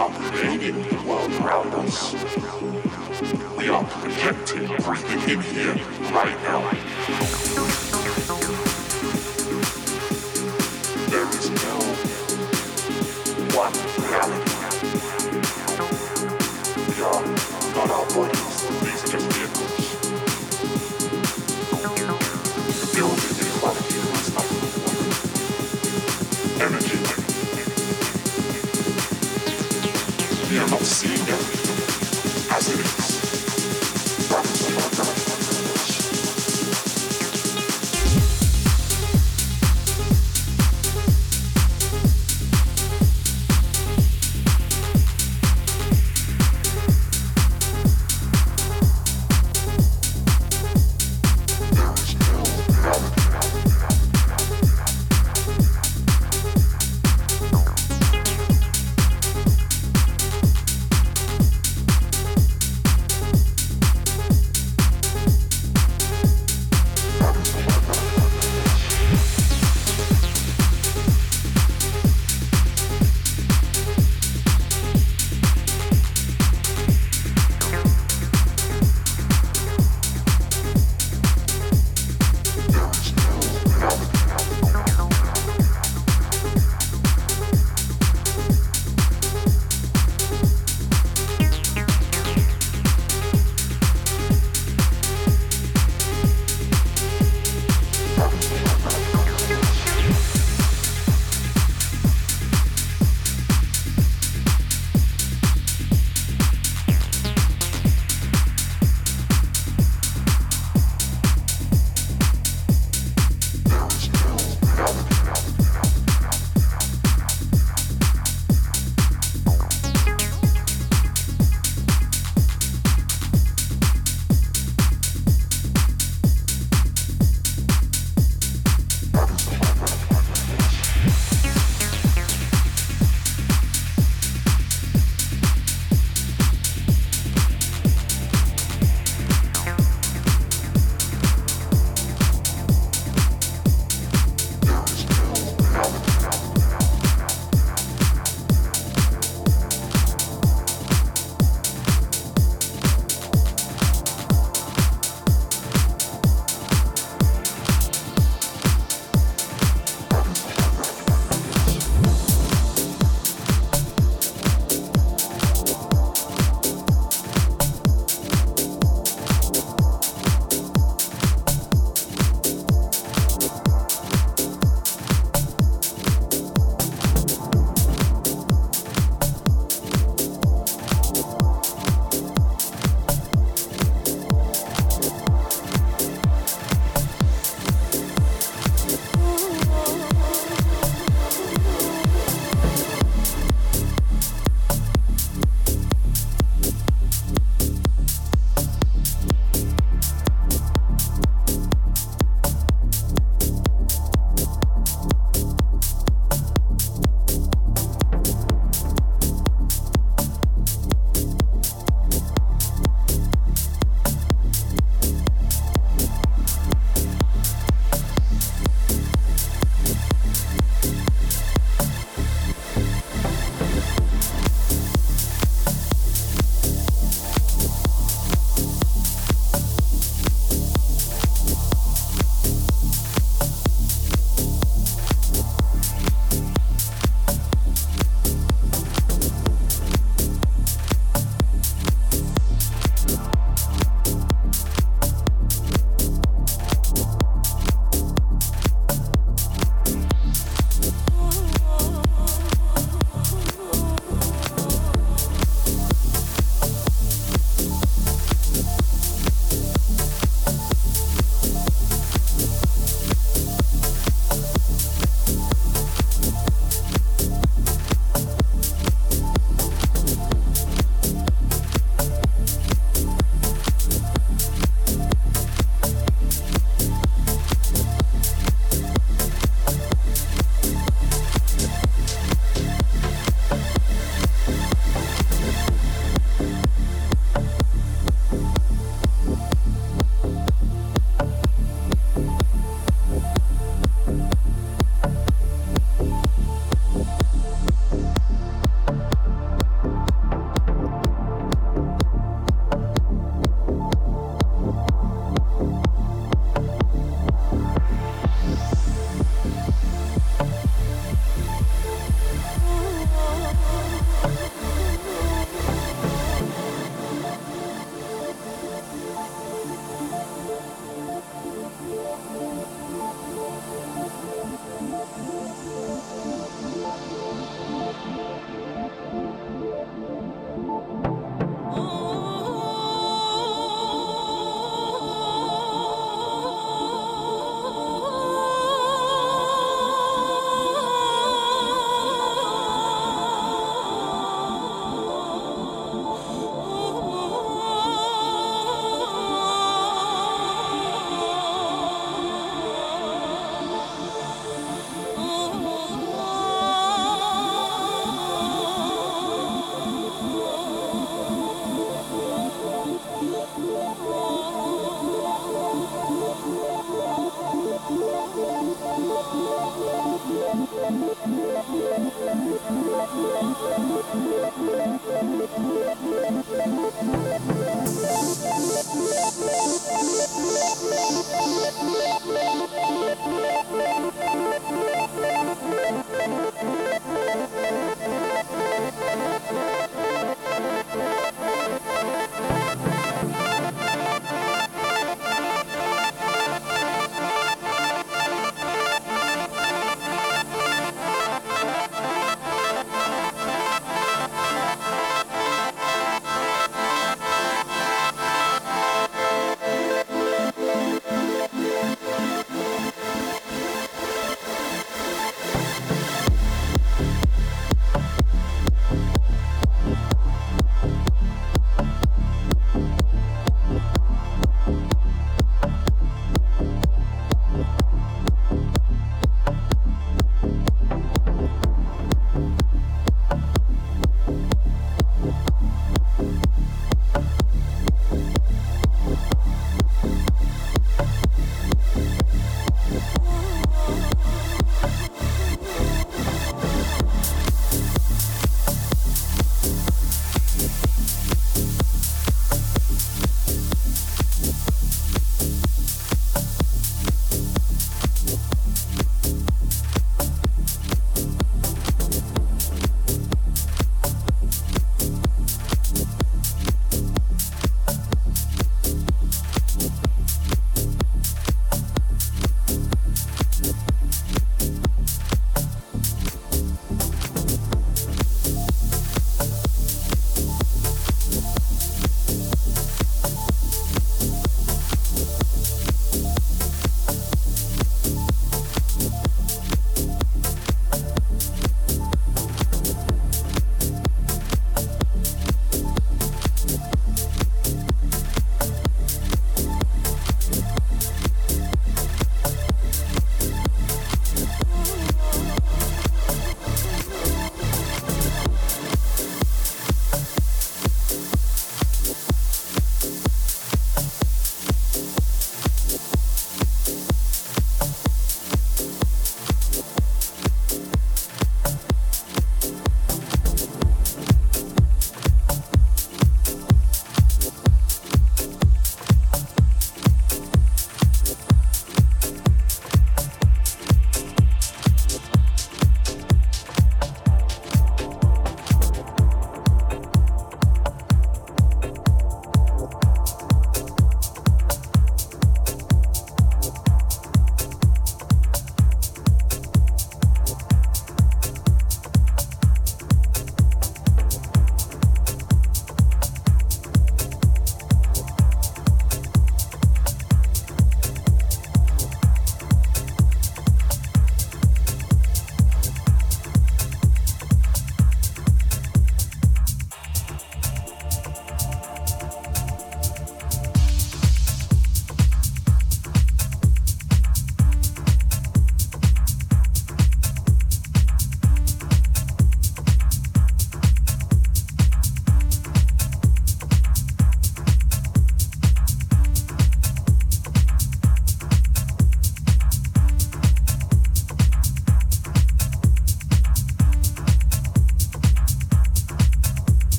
are creating the world around us. We are projecting everything in here right now.